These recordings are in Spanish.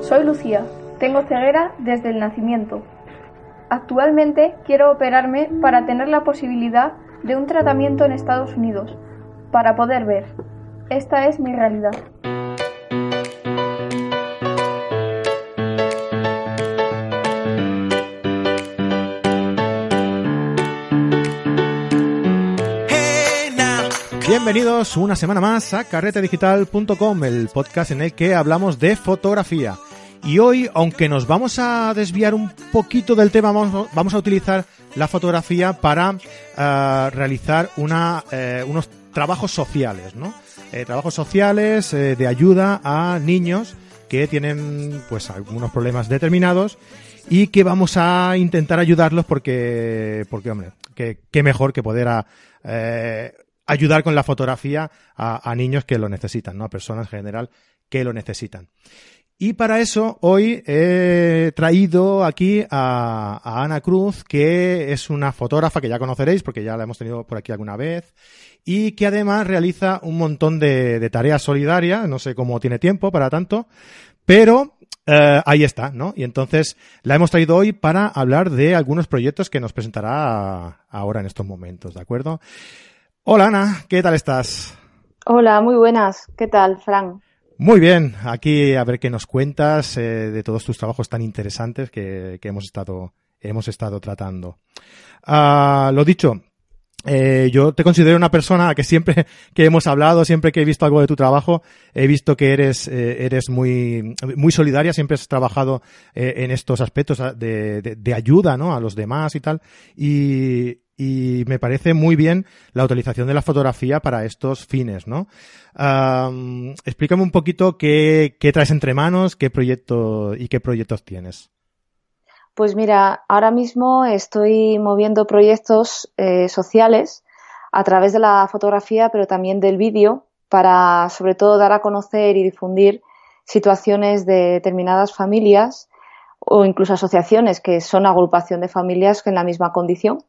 Soy Lucía, tengo ceguera desde el nacimiento. Actualmente quiero operarme para tener la posibilidad de un tratamiento en Estados Unidos, para poder ver. Esta es mi realidad. Bienvenidos una semana más a carretedigital.com, el podcast en el que hablamos de fotografía. Y hoy, aunque nos vamos a desviar un poquito del tema, vamos, a utilizar la fotografía para eh, realizar una, eh, unos trabajos sociales, ¿no? Eh, trabajos sociales de ayuda a niños que tienen pues algunos problemas determinados y que vamos a intentar ayudarlos porque, porque hombre, qué mejor que poder a, ayudar con la fotografía a, niños que lo necesitan, ¿no? A personas en general que lo necesitan. Y para eso hoy he traído aquí a, Ana Cruz, que es una fotógrafa que ya conoceréis porque ya la hemos tenido por aquí alguna vez y que además realiza un montón de, tareas solidarias, no sé cómo tiene tiempo para tanto, pero eh, ahí está, ¿no? Y entonces la hemos traído hoy para hablar de algunos proyectos que nos presentará ahora en estos momentos, ¿de acuerdo? Hola Ana, ¿qué tal estás? Hola, muy buenas. ¿Qué tal, Fran? Muy bien, aquí a ver qué nos cuentas eh, de todos tus trabajos tan interesantes que, hemos estado hemos estado tratando. Ah, lo dicho, eh, yo te considero una persona que siempre que hemos hablado, siempre que he visto algo de tu trabajo, he visto que eres, eh, eres muy, muy solidaria, siempre has trabajado en estos aspectos de, de, ayuda, ¿no? A los demás y tal. Y, y me parece muy bien la utilización de la fotografía para estos fines, ¿no? explícame un poquito qué, traes entre manos, qué proyecto y qué proyectos tienes. Pues mira, ahora mismo estoy moviendo proyectos eh, sociales a través de la fotografía, pero también del vídeo, para sobre todo dar a conocer y difundir situaciones de determinadas familias o incluso asociaciones que son agrupación de familias en la misma condición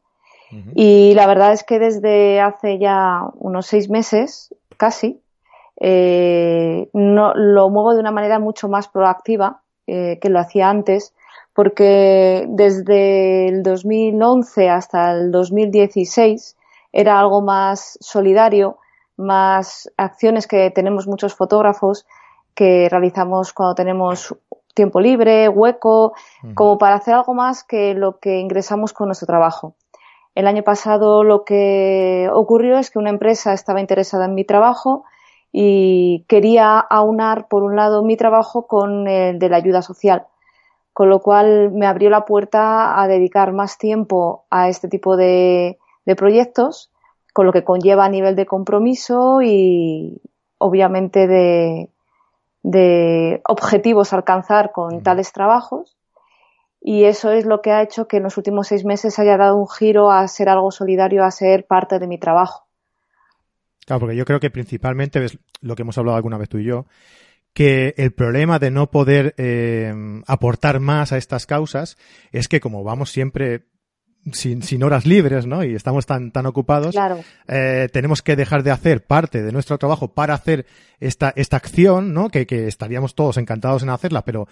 y la verdad es que desde hace ya unos seis meses, casi, eh, no, lo muevo de una manera mucho más proactiva eh, que lo hacía antes, porque desde el 2011 hasta el 2016 era algo más solidario, más acciones que tenemos muchos fotógrafos que realizamos cuando tenemos tiempo libre, hueco, como para hacer algo más que lo que ingresamos con nuestro trabajo. El año pasado lo que ocurrió es que una empresa estaba interesada en mi trabajo y quería aunar, por un lado, mi trabajo con el de la ayuda social, con lo cual me abrió la puerta a dedicar más tiempo a este tipo de, proyectos, con lo que conlleva a nivel de compromiso y obviamente de, de objetivos a alcanzar con tales trabajos y eso es lo que ha hecho que en los últimos seis meses haya dado un giro a ser algo solidario, a ser parte de mi trabajo. Claro, porque yo creo que principalmente es lo que hemos hablado alguna vez tú y yo, que el problema de no poder eh, aportar más a estas causas es que como vamos siempre sin, sin horas libres, ¿no? Y estamos tan, tan ocupados, eh, tenemos que dejar de hacer parte de nuestro trabajo para hacer esta, esta acción, ¿no? Que, que estaríamos todos encantados en hacerla, pero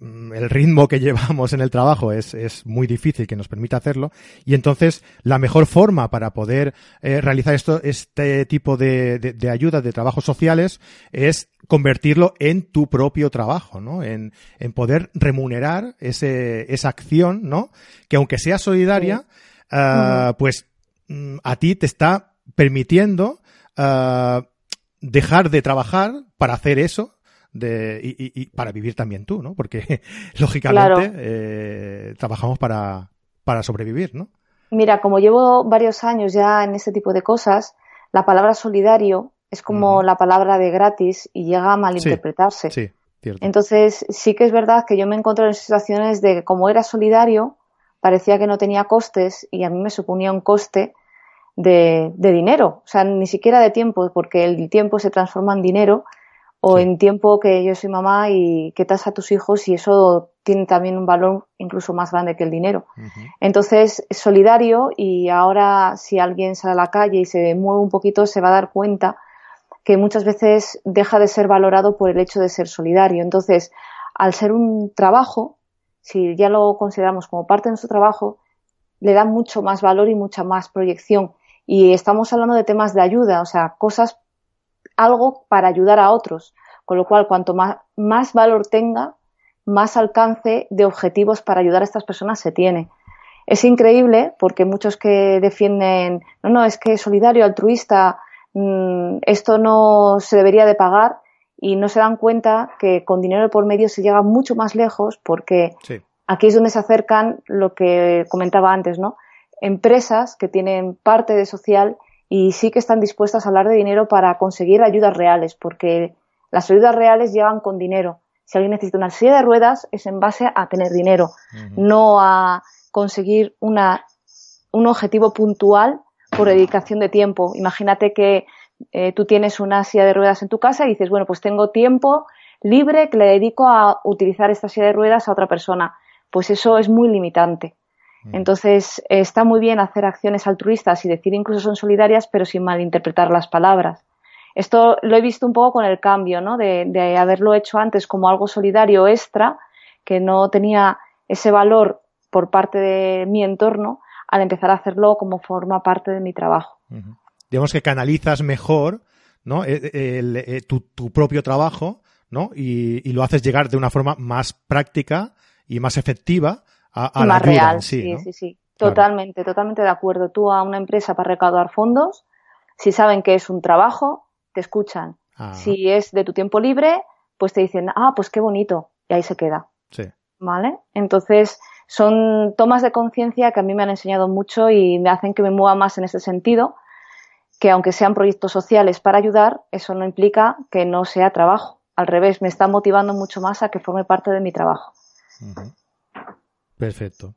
el ritmo que llevamos en el trabajo es, es, muy difícil que nos permita hacerlo y entonces la mejor forma para poder eh, realizar esto, este tipo de, de, ayudas, de trabajos sociales, es convertirlo en tu propio trabajo, ¿no? En, en poder remunerar ese, esa acción, ¿no? Que aunque sea solidaria, ah, pues mm, a ti te está permitiendo ah, dejar de trabajar para hacer eso de, y, y, para vivir también tú, ¿no? Porque lógicamente eh, trabajamos para, para sobrevivir, ¿no? Mira, como llevo varios años ya en este tipo de cosas, la palabra solidario es como la palabra de gratis y llega a malinterpretarse. Sí, cierto. Entonces, sí que es verdad que yo me encontré en situaciones de que como era solidario, parecía que no tenía costes y a mí me suponía un coste de, de dinero, o sea, ni siquiera de tiempo, porque el tiempo se transforma en dinero o en tiempo que yo soy mamá y que das a tus hijos y eso tiene también un valor incluso más grande que el dinero. Entonces, es solidario y ahora si alguien sale a la calle y se mueve un poquito se va a dar cuenta que muchas veces deja de ser valorado por el hecho de ser solidario. Entonces, al ser un trabajo, si ya lo consideramos como parte de nuestro trabajo, le da mucho más valor y mucha más proyección. Y estamos hablando de temas de ayuda, o sea, cosas, algo para ayudar a otros. Con lo cual, cuanto más, más valor tenga, más alcance de objetivos para ayudar a estas personas se tiene. Es increíble porque muchos que defienden, no, no, es que solidario, altruista, mmm, esto no se debería de pagar y no se dan cuenta que con dinero por medio se llega mucho más lejos porque sí. aquí es donde se acercan lo que comentaba antes, ¿no? Empresas que tienen parte de social y sí que están dispuestas a hablar de dinero para conseguir ayudas reales porque las ayudas reales llegan con dinero. Si alguien necesita una silla de ruedas es en base a tener dinero, uh -huh. no a conseguir una, un objetivo puntual por dedicación de tiempo. Imagínate que eh, tú tienes una silla de ruedas en tu casa y dices, bueno, pues tengo tiempo libre que le dedico a utilizar esta silla de ruedas a otra persona. Pues eso es muy limitante. Entonces, está muy bien hacer acciones altruistas y decir incluso son solidarias, pero sin malinterpretar las palabras. Esto lo he visto un poco con el cambio, ¿no? De, de haberlo hecho antes como algo solidario extra, que no tenía ese valor por parte de mi entorno, al empezar a hacerlo como forma parte de mi trabajo. Uh -huh. Digamos que canalizas mejor, ¿no? El, el, el, tu, tu, propio trabajo, ¿no? Y, y, lo haces llegar de una forma más práctica y más efectiva a, a más la ayuda real, en sí, sí, ¿no? sí, sí. Totalmente, claro. totalmente de acuerdo. Tú a una empresa para recaudar fondos, si saben que es un trabajo, te escuchan. Ah. Si es de tu tiempo libre, pues te dicen, ah, pues qué bonito, y ahí se queda. Sí. ¿Vale? Entonces, son tomas de conciencia que a mí me han enseñado mucho y me hacen que me mueva más en ese sentido, que aunque sean proyectos sociales para ayudar, eso no implica que no sea trabajo. Al revés, me está motivando mucho más a que forme parte de mi trabajo. Uh -huh. Perfecto.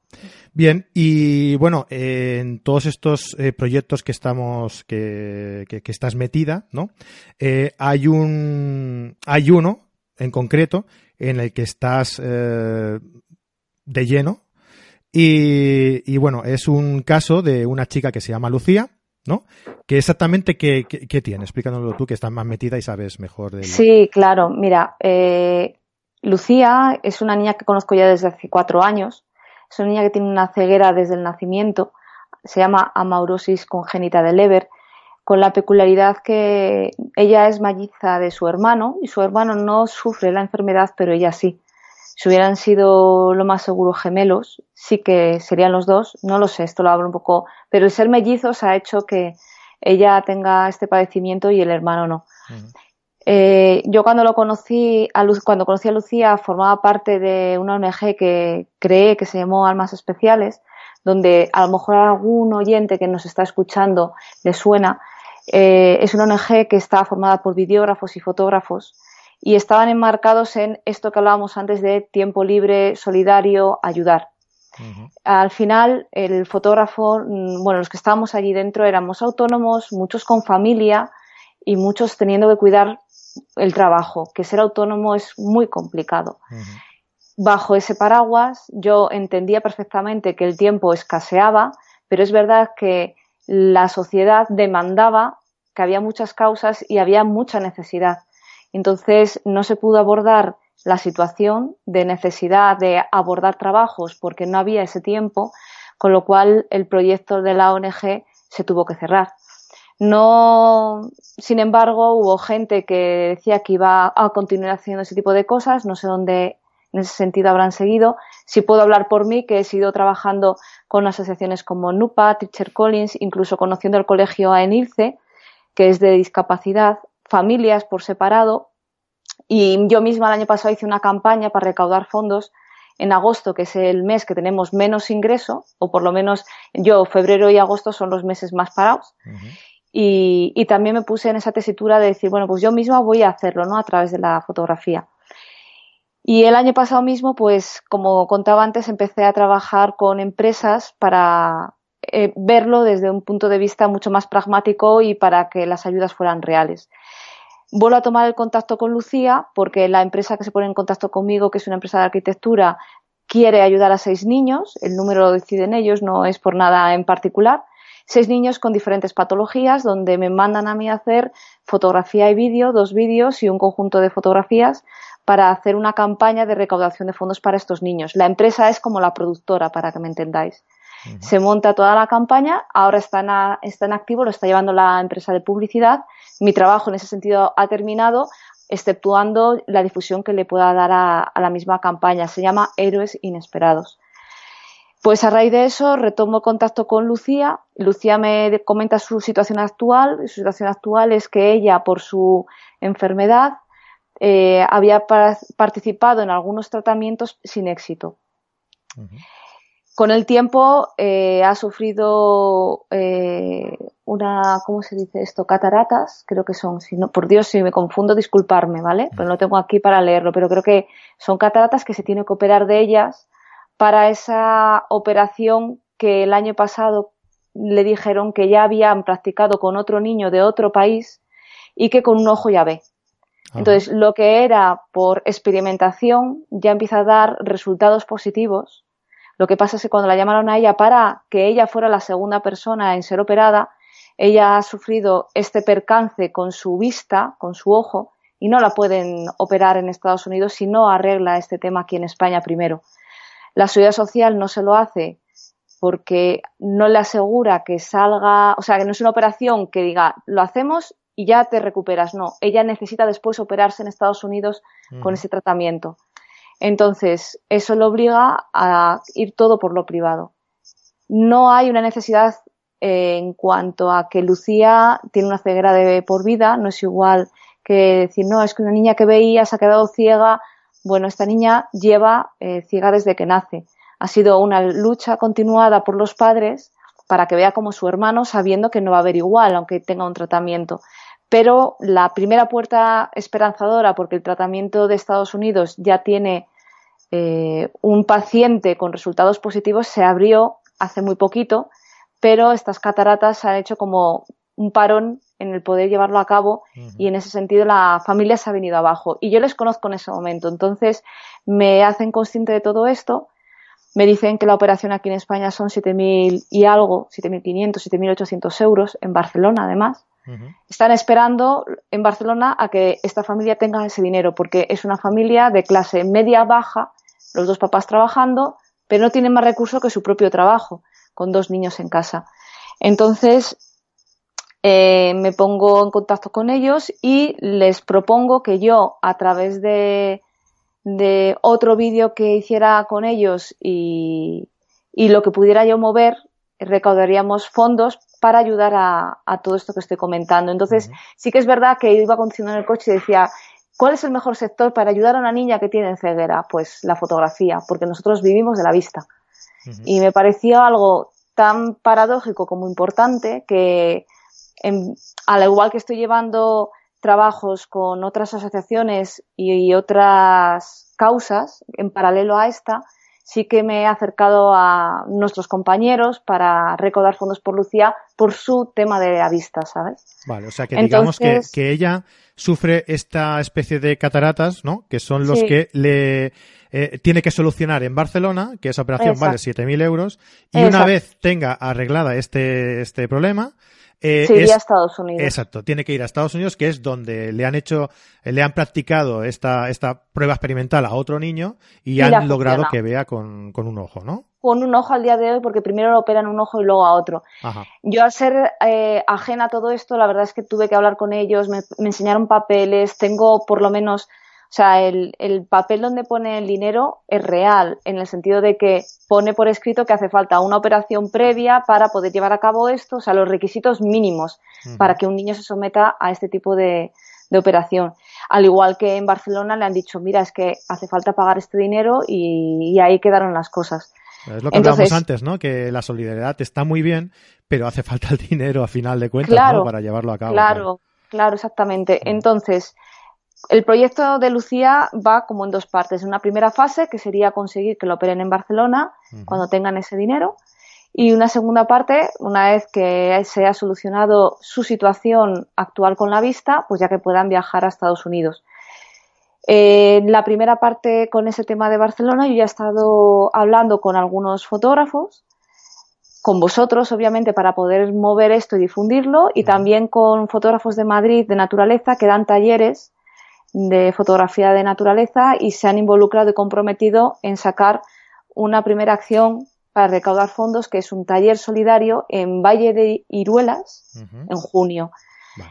Bien, y bueno, en todos estos eh, proyectos que estamos, que, que, estás metida, ¿no? Eh, hay un, hay uno en concreto en el que estás eh, de lleno y, y, bueno, es un caso de una chica que se llama Lucía, ¿no? Que exactamente qué, qué, tiene, explícanoslo tú que estás más metida y sabes mejor de Sí, claro, mira, Lucía es una niña que conozco ya desde hace cuatro años es una niña que tiene una ceguera desde el nacimiento, se llama amaurosis congénita de Leber, con la peculiaridad que ella es melliza de su hermano y su hermano no sufre la enfermedad, pero ella sí. Si hubieran sido lo más seguro gemelos, sí que serían los dos, no lo sé, esto lo hablo un poco, pero el ser mellizos ha hecho que ella tenga este padecimiento y el hermano no. Eh, yo cuando lo conocí, a Lu cuando conocí a Lucía, formaba parte de una ONG que creé que se llamó Almas Especiales, donde a lo mejor a algún oyente que nos está escuchando le suena. Eh, es una ONG que está formada por videógrafos y fotógrafos y estaban enmarcados en esto que hablábamos antes de tiempo libre, solidario, ayudar. Uh -huh. Al final, el fotógrafo, mm, bueno, los que estábamos allí dentro éramos autónomos, muchos con familia y muchos teniendo que cuidar el trabajo, que ser autónomo es muy complicado. Uh -huh. Bajo ese paraguas yo entendía perfectamente que el tiempo escaseaba, pero es verdad que la sociedad demandaba que había muchas causas y había mucha necesidad. Entonces no se pudo abordar la situación de necesidad de abordar trabajos porque no había ese tiempo, con lo cual el proyecto de la ONG se tuvo que cerrar. No, sin embargo, hubo gente que decía que iba a continuar haciendo ese tipo de cosas, no sé dónde en ese sentido habrán seguido. Si puedo hablar por mí, que he sido trabajando con asociaciones como NUPA, Teacher Collins, incluso conociendo el colegio AENILCE, que es de discapacidad, familias por separado. Y yo misma el año pasado hice una campaña para recaudar fondos en agosto, que es el mes que tenemos menos ingreso, o por lo menos yo, febrero y agosto son los meses más parados. Y, también me puse en esa tesitura de decir, bueno, pues yo misma voy a hacerlo, ¿no? A través de la fotografía. Y el año pasado mismo, pues, como contaba antes, empecé a trabajar con empresas para eh, verlo desde un punto de vista mucho más pragmático y para que las ayudas fueran reales. Vuelvo a tomar el contacto con Lucía porque la empresa que se pone en contacto conmigo, que es una empresa de arquitectura, quiere ayudar a seis niños. El número lo deciden ellos, no es por nada en particular seis niños con diferentes patologías donde me mandan a mí a hacer fotografía y vídeo, dos vídeos y un conjunto de fotografías para hacer una campaña de recaudación de fondos para estos niños. La empresa es como la productora, para que me entendáis. Se monta toda la campaña, ahora está en, está en activo, lo está llevando la empresa de publicidad. Mi trabajo en ese sentido ha terminado, exceptuando la difusión que le pueda dar a, la misma campaña. Se llama Héroes Inesperados. Pues a raíz de eso retomo contacto con Lucía. Lucía me comenta su situación actual. Su situación actual es que ella, por su enfermedad, eh, había participado en algunos tratamientos sin éxito. Con el tiempo eh, ha sufrido eh, una, ¿cómo se dice esto? Cataratas, creo que son. Si no, por Dios, si me confundo, disculparme, ¿vale? Pero no tengo aquí para leerlo, pero creo que son cataratas que se tiene que operar de ellas para esa operación que el año pasado le dijeron que ya habían practicado con otro niño de otro país y que con un ojo ya ve. Entonces, lo que era por experimentación ya empieza a dar resultados positivos lo que pasa es que cuando la llamaron a ella para que ella fuera la segunda persona en ser operada, ella ha sufrido este percance con su vista, con su ojo, y no la pueden operar en Estados Unidos si no arregla este tema aquí en España primero. La seguridad social no se lo hace porque no le asegura que salga, o sea, que no es una operación que diga, lo hacemos y ya te recuperas. No, ella necesita después operarse en Estados Unidos con ese tratamiento. Entonces, eso lo obliga a ir todo por lo privado. No hay una necesidad eh, en cuanto a que Lucía tiene una ceguera de por vida, no es igual que decir, no, es que una niña que veía se ha quedado ciega. Bueno, esta niña lleva eh, ciega desde que nace. Ha sido una lucha continuada por los padres para que vea como su hermano, sabiendo que no va a haber igual, aunque tenga un tratamiento. Pero la primera puerta esperanzadora, porque el tratamiento de Estados Unidos ya tiene eh, un paciente con resultados positivos, se abrió hace muy poquito, pero estas cataratas han hecho como un parón en el poder llevarlo a cabo y en ese sentido la familia se ha venido abajo. Y yo les conozco en ese momento, entonces me hacen consciente de todo esto. Me dicen que la operación aquí en España son 7.000 y algo, 7.500, 7.800 euros, en Barcelona además. Están esperando en Barcelona a que esta familia tenga ese dinero, porque es una familia de clase media-baja, los dos papás trabajando, pero no tienen más recursos que su propio trabajo, con dos niños en casa. Entonces, eh, me pongo en contacto con ellos y les propongo que yo, a través de, de otro vídeo que hiciera con ellos y, y lo que pudiera yo mover, recaudaríamos fondos para ayudar a, todo esto que estoy comentando. Entonces, sí que es verdad que iba conduciendo el coche y decía, ¿cuál es el mejor sector para ayudar a una niña que tiene ceguera? Pues la fotografía, porque nosotros vivimos de la vista. Y me pareció algo tan paradójico como importante que, al igual que estoy llevando trabajos con otras asociaciones y otras causas en paralelo a esta, sí que me he acercado a nuestros compañeros para recaudar fondos por Lucía por su tema de la vista, ¿sabes? Vale, o sea que digamos que, que, ella sufre esta especie de cataratas, ¿no? Que son los que le eh, tiene que solucionar en Barcelona, que esa operación vale 7.000 euros, y una vez tenga arreglada este, este problema, eh, a Estados Unidos. Exacto, tiene que ir a Estados Unidos, que es donde le han hecho, le han practicado esta, esta prueba experimental a otro niño y, han logrado que vea con, un ojo, ¿no? Con un ojo al día de hoy, porque primero lo operan un ojo y luego a otro. Yo, al ser eh, ajena a todo esto, la verdad es que tuve que hablar con ellos, me enseñaron papeles, tengo por lo menos o sea, el, el, papel donde pone el dinero es real, en el sentido de que pone por escrito que hace falta una operación previa para poder llevar a cabo esto, o sea, los requisitos mínimos para que un niño se someta a este tipo de, de, operación. Al igual que en Barcelona le han dicho, mira, es que hace falta pagar este dinero y, ahí quedaron las cosas. Es lo que hablábamos antes, ¿no? Que la solidaridad está muy bien, pero hace falta el dinero a final de cuentas, ¿no? Para llevarlo a cabo. Claro, claro, exactamente. Entonces, el proyecto de Lucía va como en dos partes. Una primera fase, que sería conseguir que lo operen en Barcelona cuando tengan ese dinero. Y una segunda parte, una vez que se ha solucionado su situación actual con la vista, pues ya que puedan viajar a Estados Unidos. En la primera parte con ese tema de Barcelona, yo ya he estado hablando con algunos fotógrafos, con vosotros, obviamente, para poder mover esto y difundirlo, y también con fotógrafos de Madrid de naturaleza que dan talleres de fotografía de naturaleza y se han involucrado y comprometido en sacar una primera acción para recaudar fondos, que es un taller solidario en Valle de Iruelas en junio.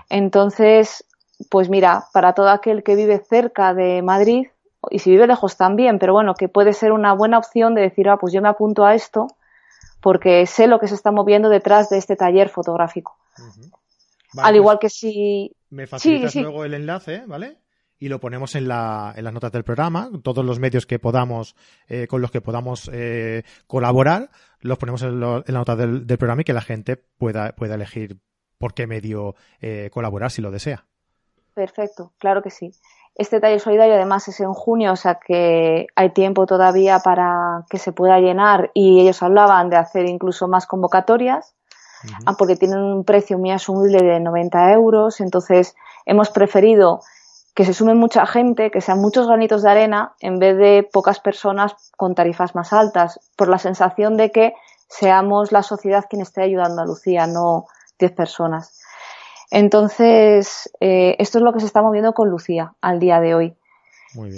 Entonces, pues mira, para todo aquel que vive cerca de Madrid, y si vive lejos también, pero bueno, que puede ser una buena opción de decir, ah, pues yo me apunto a esto porque sé lo que se está moviendo detrás de este taller fotográfico. Al igual pues que si... Me facilitas luego el enlace, ¿vale? Y lo ponemos en, la, en las notas del programa. Todos los medios que podamos, eh, con los que podamos eh, colaborar, los ponemos en, la las notas del, programa y que la gente pueda, pueda elegir por qué medio eh, colaborar si lo desea. Perfecto, claro que sí. Este taller solidario además es en junio, o sea que hay tiempo todavía para que se pueda llenar y ellos hablaban de hacer incluso más convocatorias, ah, porque tienen un precio muy asumible de 90 euros, entonces hemos preferido que se sume mucha gente, que sean muchos granitos de arena, en vez de pocas personas con tarifas más altas, por la sensación de que seamos la sociedad quien esté ayudando a Lucía, no 10 personas. Entonces, eh, esto es lo que se está moviendo con Lucía al día de hoy.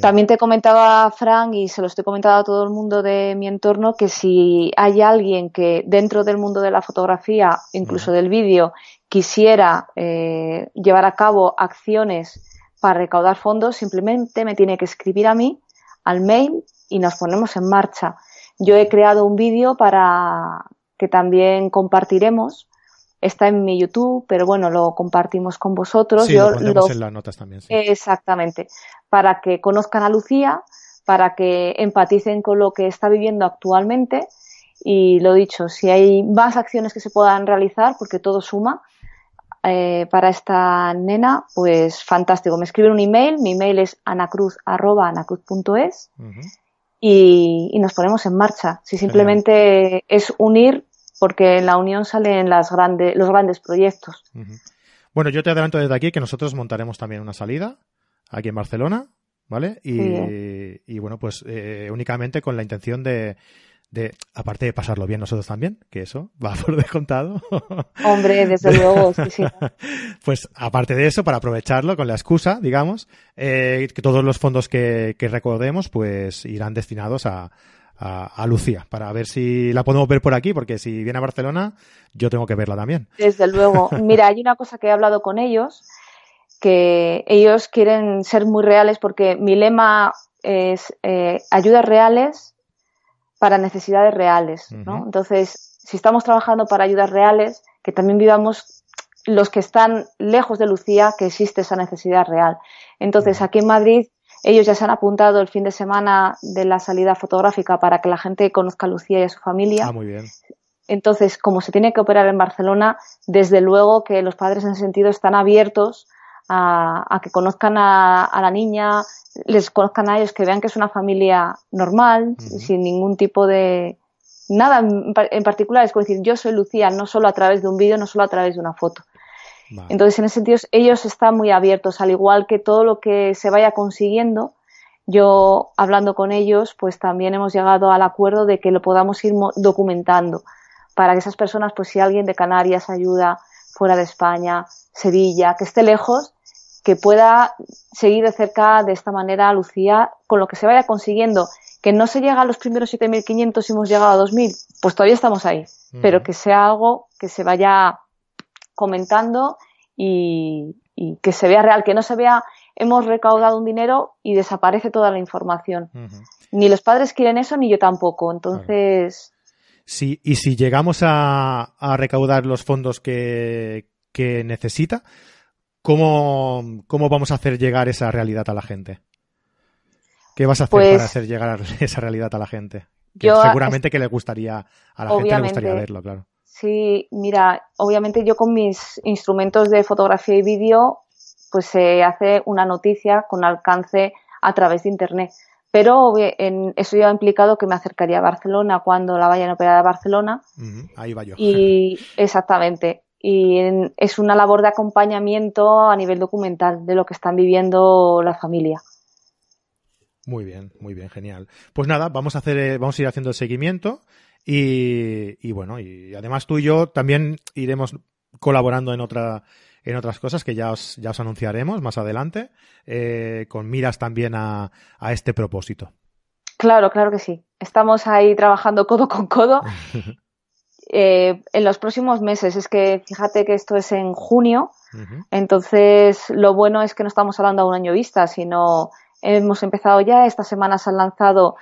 También te comentaba, Frank, y se lo estoy comentando a todo el mundo de mi entorno, que si hay alguien que dentro del mundo de la fotografía, incluso del vídeo, quisiera eh, llevar a cabo acciones para recaudar fondos simplemente me tiene que escribir a mí al mail y nos ponemos en marcha. Yo he creado un vídeo para que también compartiremos. Está en mi YouTube, pero bueno, lo compartimos con vosotros. Sí, Yo lo en las notas también. Exactamente. Para que conozcan a Lucía, para que empaticen con lo que está viviendo actualmente. Y lo dicho, si hay más acciones que se puedan realizar, porque todo suma, eh, para esta nena, pues fantástico. Me escriben un email, mi email es anacruz.anacruz.es y, y nos ponemos en marcha. Si simplemente es unir, porque en la unión salen las grandes, los grandes proyectos. Bueno, yo te adelanto desde aquí que nosotros montaremos también una salida aquí en Barcelona, ¿vale? Y, y bueno, pues eh, únicamente con la intención de, de, aparte de pasarlo bien nosotros también, que eso va por descontado. Hombre, desde luego, sí, sí. Pues aparte de eso, para aprovecharlo con la excusa, digamos, eh, que todos los fondos que, que recordemos, pues irán destinados a, a, Lucía, para ver si la podemos ver por aquí, porque si viene a Barcelona, yo tengo que verla también. Desde luego. Mira, hay una cosa que he hablado con ellos, que ellos quieren ser muy reales, porque mi lema es eh, ayudas reales para necesidades reales, ¿no? Entonces, si estamos trabajando para ayudas reales, que también vivamos los que están lejos de Lucía, que existe esa necesidad real. Entonces, aquí en Madrid, ellos ya se han apuntado el fin de semana de la salida fotográfica para que la gente conozca a Lucía y a su familia. Ah, muy bien. Entonces, como se tiene que operar en Barcelona, desde luego que los padres en ese sentido están abiertos a, que conozcan a, la niña, les conozcan a ellos, que vean que es una familia normal, sin ningún tipo de nada en particular. Es como decir, yo soy Lucía, no solo a través de un vídeo, no solo a través de una foto. Entonces, en ese sentido, ellos están muy abiertos, al igual que todo lo que se vaya consiguiendo. Yo, hablando con ellos, pues también hemos llegado al acuerdo de que lo podamos ir documentando para que esas personas, pues si alguien de Canarias ayuda fuera de España, Sevilla, que esté lejos, que pueda seguir de cerca de esta manera a Lucía con lo que se vaya consiguiendo. Que no se llega a los primeros 7.500 y hemos llegado a 2.000, pues todavía estamos ahí. Pero que sea algo que se vaya comentando y, que se vea real, que no se vea hemos recaudado un dinero y desaparece toda la información. Ni los padres quieren eso, ni yo tampoco. Entonces. Sí, y si llegamos a, recaudar los fondos que, que necesita, ¿cómo, ¿cómo vamos a hacer llegar esa realidad a la gente? ¿Qué vas a hacer para pues hacer llegar esa realidad a la gente? seguramente que le gustaría, a la gente le gustaría verlo, claro. Sí, mira, obviamente yo con mis instrumentos de fotografía y vídeo, pues se hace una noticia con alcance a través de internet. Pero en, eso ya ha implicado que me acercaría a Barcelona cuando la vayan a operar a Barcelona. Ahí va yo. Y exactamente y es una labor de acompañamiento a nivel documental de lo que están viviendo la familia. Muy bien, muy bien, genial. Pues nada, vamos a hacer, eh, vamos a ir haciendo el seguimiento y, bueno, y además tú y yo también iremos colaborando en otra en otras cosas que ya os, ya os anunciaremos más adelante, eh, con miras también a, a este propósito. Claro, claro que sí. Estamos ahí trabajando codo con codo. Eh, en los próximos meses, es que fíjate que esto es en junio, entonces lo bueno es que no estamos hablando a un año vista, sino hemos empezado ya, estas semanas han lanzado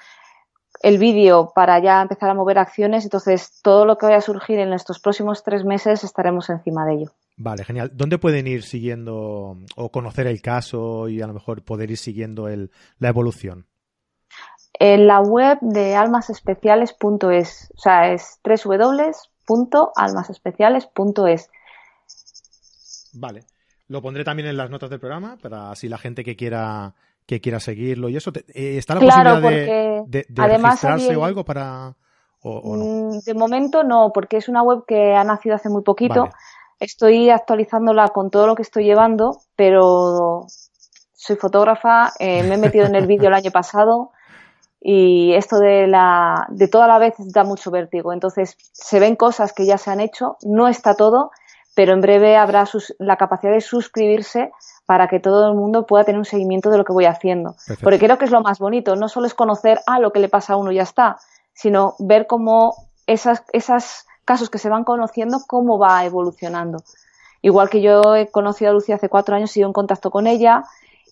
el vídeo para ya empezar a mover acciones, entonces todo lo que vaya a surgir en estos próximos tres meses estaremos encima de ello. Vale, genial. ¿Dónde pueden ir siguiendo o conocer el caso y a lo mejor poder ir siguiendo el, la evolución? En la web de almasespeciales.es, o sea, es www.almasespeciales.es. Vale. Lo pondré también en las notas del programa para si la gente que quiera que quiera seguirlo y eso. Eh, ¿Está la claro, posibilidad de, registrarse o algo para...? Mm, de momento no, porque es una web que ha nacido hace muy poquito. Estoy actualizándola con todo lo que estoy llevando, pero soy fotógrafa, eh, me he metido en el vídeo el año pasado y esto de la de toda la vez da mucho vértigo. Entonces se ven cosas que ya se han hecho, no está todo, pero en breve habrá la capacidad de suscribirse para que todo el mundo pueda tener un seguimiento de lo que voy haciendo. Porque creo que es lo más bonito, no solo es conocer a ah, lo que le pasa a uno y ya está, sino ver cómo esas, esos casos que se van conociendo, cómo va evolucionando. Igual que yo he conocido a Lucía hace cuatro años, sigo en contacto con ella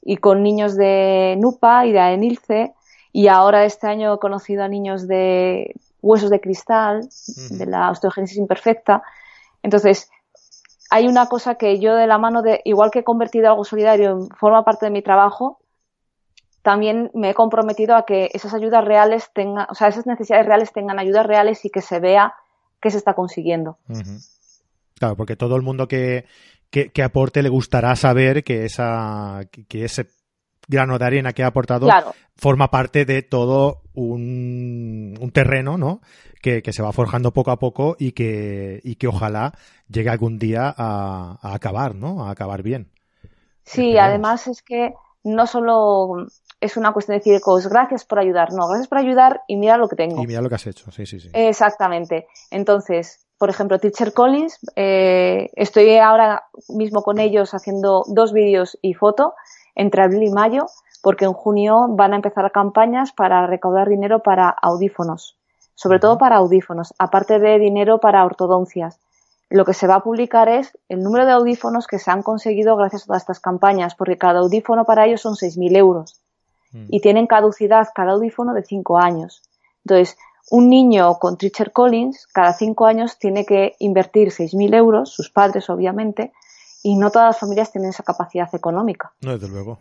y con niños de NUPA y de AENILCE, y ahora este año he conocido a niños de huesos de cristal, de la osteogénesis imperfecta. Entonces, hay una cosa que yo de la mano de, igual que he convertido algo solidario forma parte de mi trabajo, también me he comprometido a que esas ayudas reales tengan, o sea, esas necesidades reales tengan ayudas reales y que se vea que se está consiguiendo. Claro, porque todo el mundo que, que, aporte le gustará saber que esa, que ese grano de arena que ha aportado forma parte de todo un, un terreno, ¿no? Que, que, se va forjando poco a poco y que, y que ojalá llegue algún día a, a acabar, ¿no? A acabar bien. Sí, además es que no solo es una cuestión de decir, pues gracias por ayudar, no, gracias por ayudar y mira lo que tengo. Y mira lo que has hecho, sí, sí, sí. Exactamente. Entonces, por ejemplo, Teacher Collins, eh, estoy ahora mismo con ellos haciendo dos vídeos y foto entre abril y mayo, porque en junio van a empezar campañas para recaudar dinero para audífonos, sobre todo para audífonos, aparte de dinero para ortodoncias. Lo que se va a publicar es el número de audífonos que se han conseguido gracias a todas estas campañas, porque cada audífono para ellos son 6.000 euros mm. y tienen caducidad cada audífono de 5 años. Entonces, un niño con Tricher Collins cada 5 años tiene que invertir 6.000 euros, sus padres obviamente, y no todas las familias tienen esa capacidad económica. No, desde luego.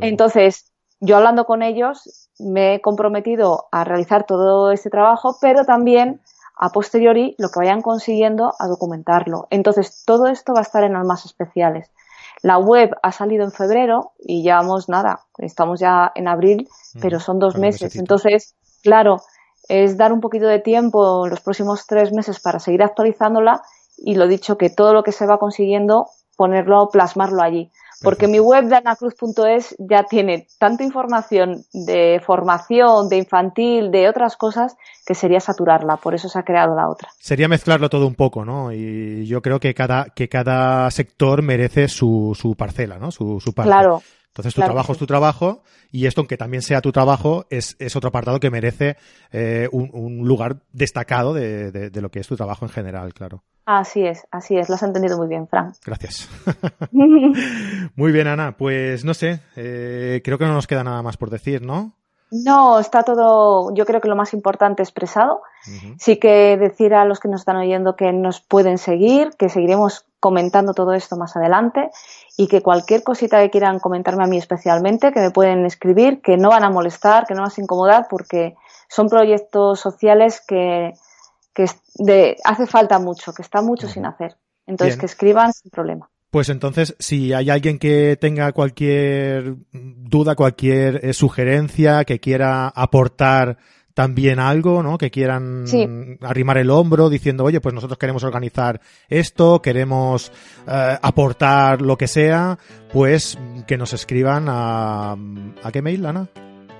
Entonces, yo hablando con ellos, me he comprometido a realizar todo este trabajo, pero también a posteriori lo que vayan consiguiendo a documentarlo. Entonces, todo esto va a estar en almas especiales. La web ha salido en febrero y llevamos nada, estamos ya en abril, mm, pero son dos meses. Entonces, claro, es dar un poquito de tiempo en los próximos tres meses para seguir actualizándola y lo dicho que todo lo que se va consiguiendo ponerlo, plasmarlo allí. Porque mi web de anacruz.es ya tiene tanta información de formación, de infantil, de otras cosas, que sería saturarla. Por eso se ha creado la otra. Sería mezclarlo todo un poco, ¿no? Y yo creo que cada, que cada sector merece su, su parcela, ¿no? Su, su parte. Claro. Entonces tu trabajo es tu trabajo y esto, aunque también sea tu trabajo, es, es otro apartado que merece eh, un, un, lugar destacado de, de, de, lo que es tu trabajo en general, claro. Así es, así es, lo has entendido muy bien, Fran. Gracias. muy bien, Ana. Pues no sé, eh, creo que no nos queda nada más por decir, ¿no? No, está todo, yo creo que lo más importante expresado. Sí que decir a los que nos están oyendo que nos pueden seguir, que seguiremos comentando todo esto más adelante y que cualquier cosita que quieran comentarme a mí especialmente, que me pueden escribir, que no van a molestar, que no van a incomodar, porque son proyectos sociales que, que de, hace falta mucho, que está mucho sin hacer. Entonces, que escriban sin problema. Pues entonces, si hay alguien que tenga cualquier duda, cualquier eh, sugerencia, que quiera aportar también algo, ¿no? Que quieran arrimar el hombro diciendo, oye, pues nosotros queremos organizar esto, queremos eh, aportar lo que sea, pues que nos escriban a... ¿A qué mail, Ana?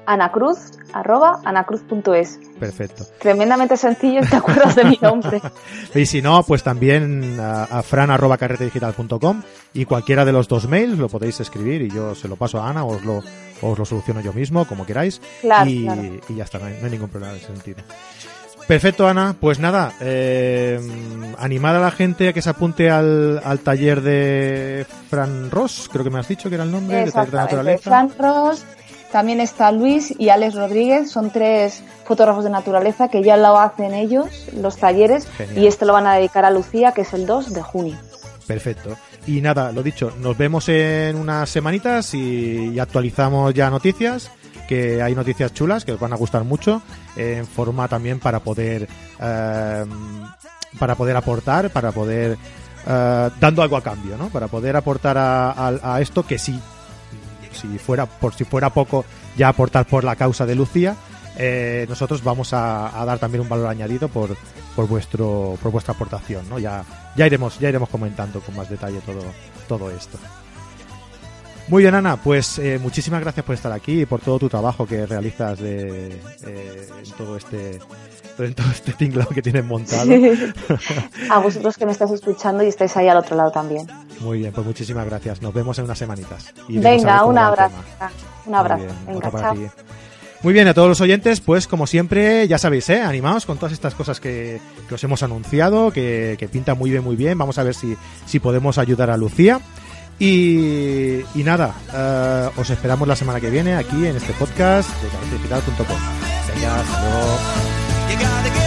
Anacruz, arroba anacruz.es. Perfecto. Tremendamente sencillo y te acuerdas de mi nombre. y si no, pues también a, a fran arroba carretedigital.com y cualquiera de los dos mails lo podéis escribir y yo se lo paso a Ana o os lo, os lo soluciono yo mismo, como queráis. Claro, y, claro. y ya está, no hay, no hay ningún problema en ese sentido. Perfecto, Ana. Pues nada, eh, animar a la gente a que se apunte al, al taller de Fran Ross, creo que me has dicho que era el nombre, de taller de naturaleza. Fran Ross, también está Luis y Alex Rodríguez, son tres fotógrafos de naturaleza que ya lo hacen ellos, los talleres, Genial. y este lo van a dedicar a Lucía, que es el 2 de junio. Perfecto. Y nada, lo dicho, nos vemos en unas semanitas y, actualizamos ya noticias, que hay noticias chulas que os van a gustar mucho, eh, en forma también para poder eh, para poder aportar, para poder eh, dando algo a cambio, ¿no? Para poder aportar a, a- a esto que si si fuera por si fuera poco ya aportar por la causa de Lucía, eh, nosotros vamos a, dar también un valor añadido por, por vuestro por vuestra aportación, ¿no? Ya ya iremos ya iremos comentando con más detalle todo todo esto. Muy bien, Ana, pues eh, muchísimas gracias por estar aquí y por todo tu trabajo que realizas de, eh, en todo este en todo este tinglado que tienes montado. a vosotros que me estáis escuchando y estáis ahí al otro lado también. Muy bien, pues muchísimas gracias. Nos vemos en unas semanitas. Y Venga, un abrazo. Un abrazo. Muy bien, Venga, chao. Muy bien, a todos los oyentes, pues como siempre, ya sabéis, ¿eh? animaos con todas estas cosas que, que os hemos anunciado, que, que pinta muy bien, muy bien. Vamos a ver si, si podemos ayudar a Lucía. Y, y nada, eh, os esperamos la semana que viene aquí en este podcast de. Venga, hasta luego.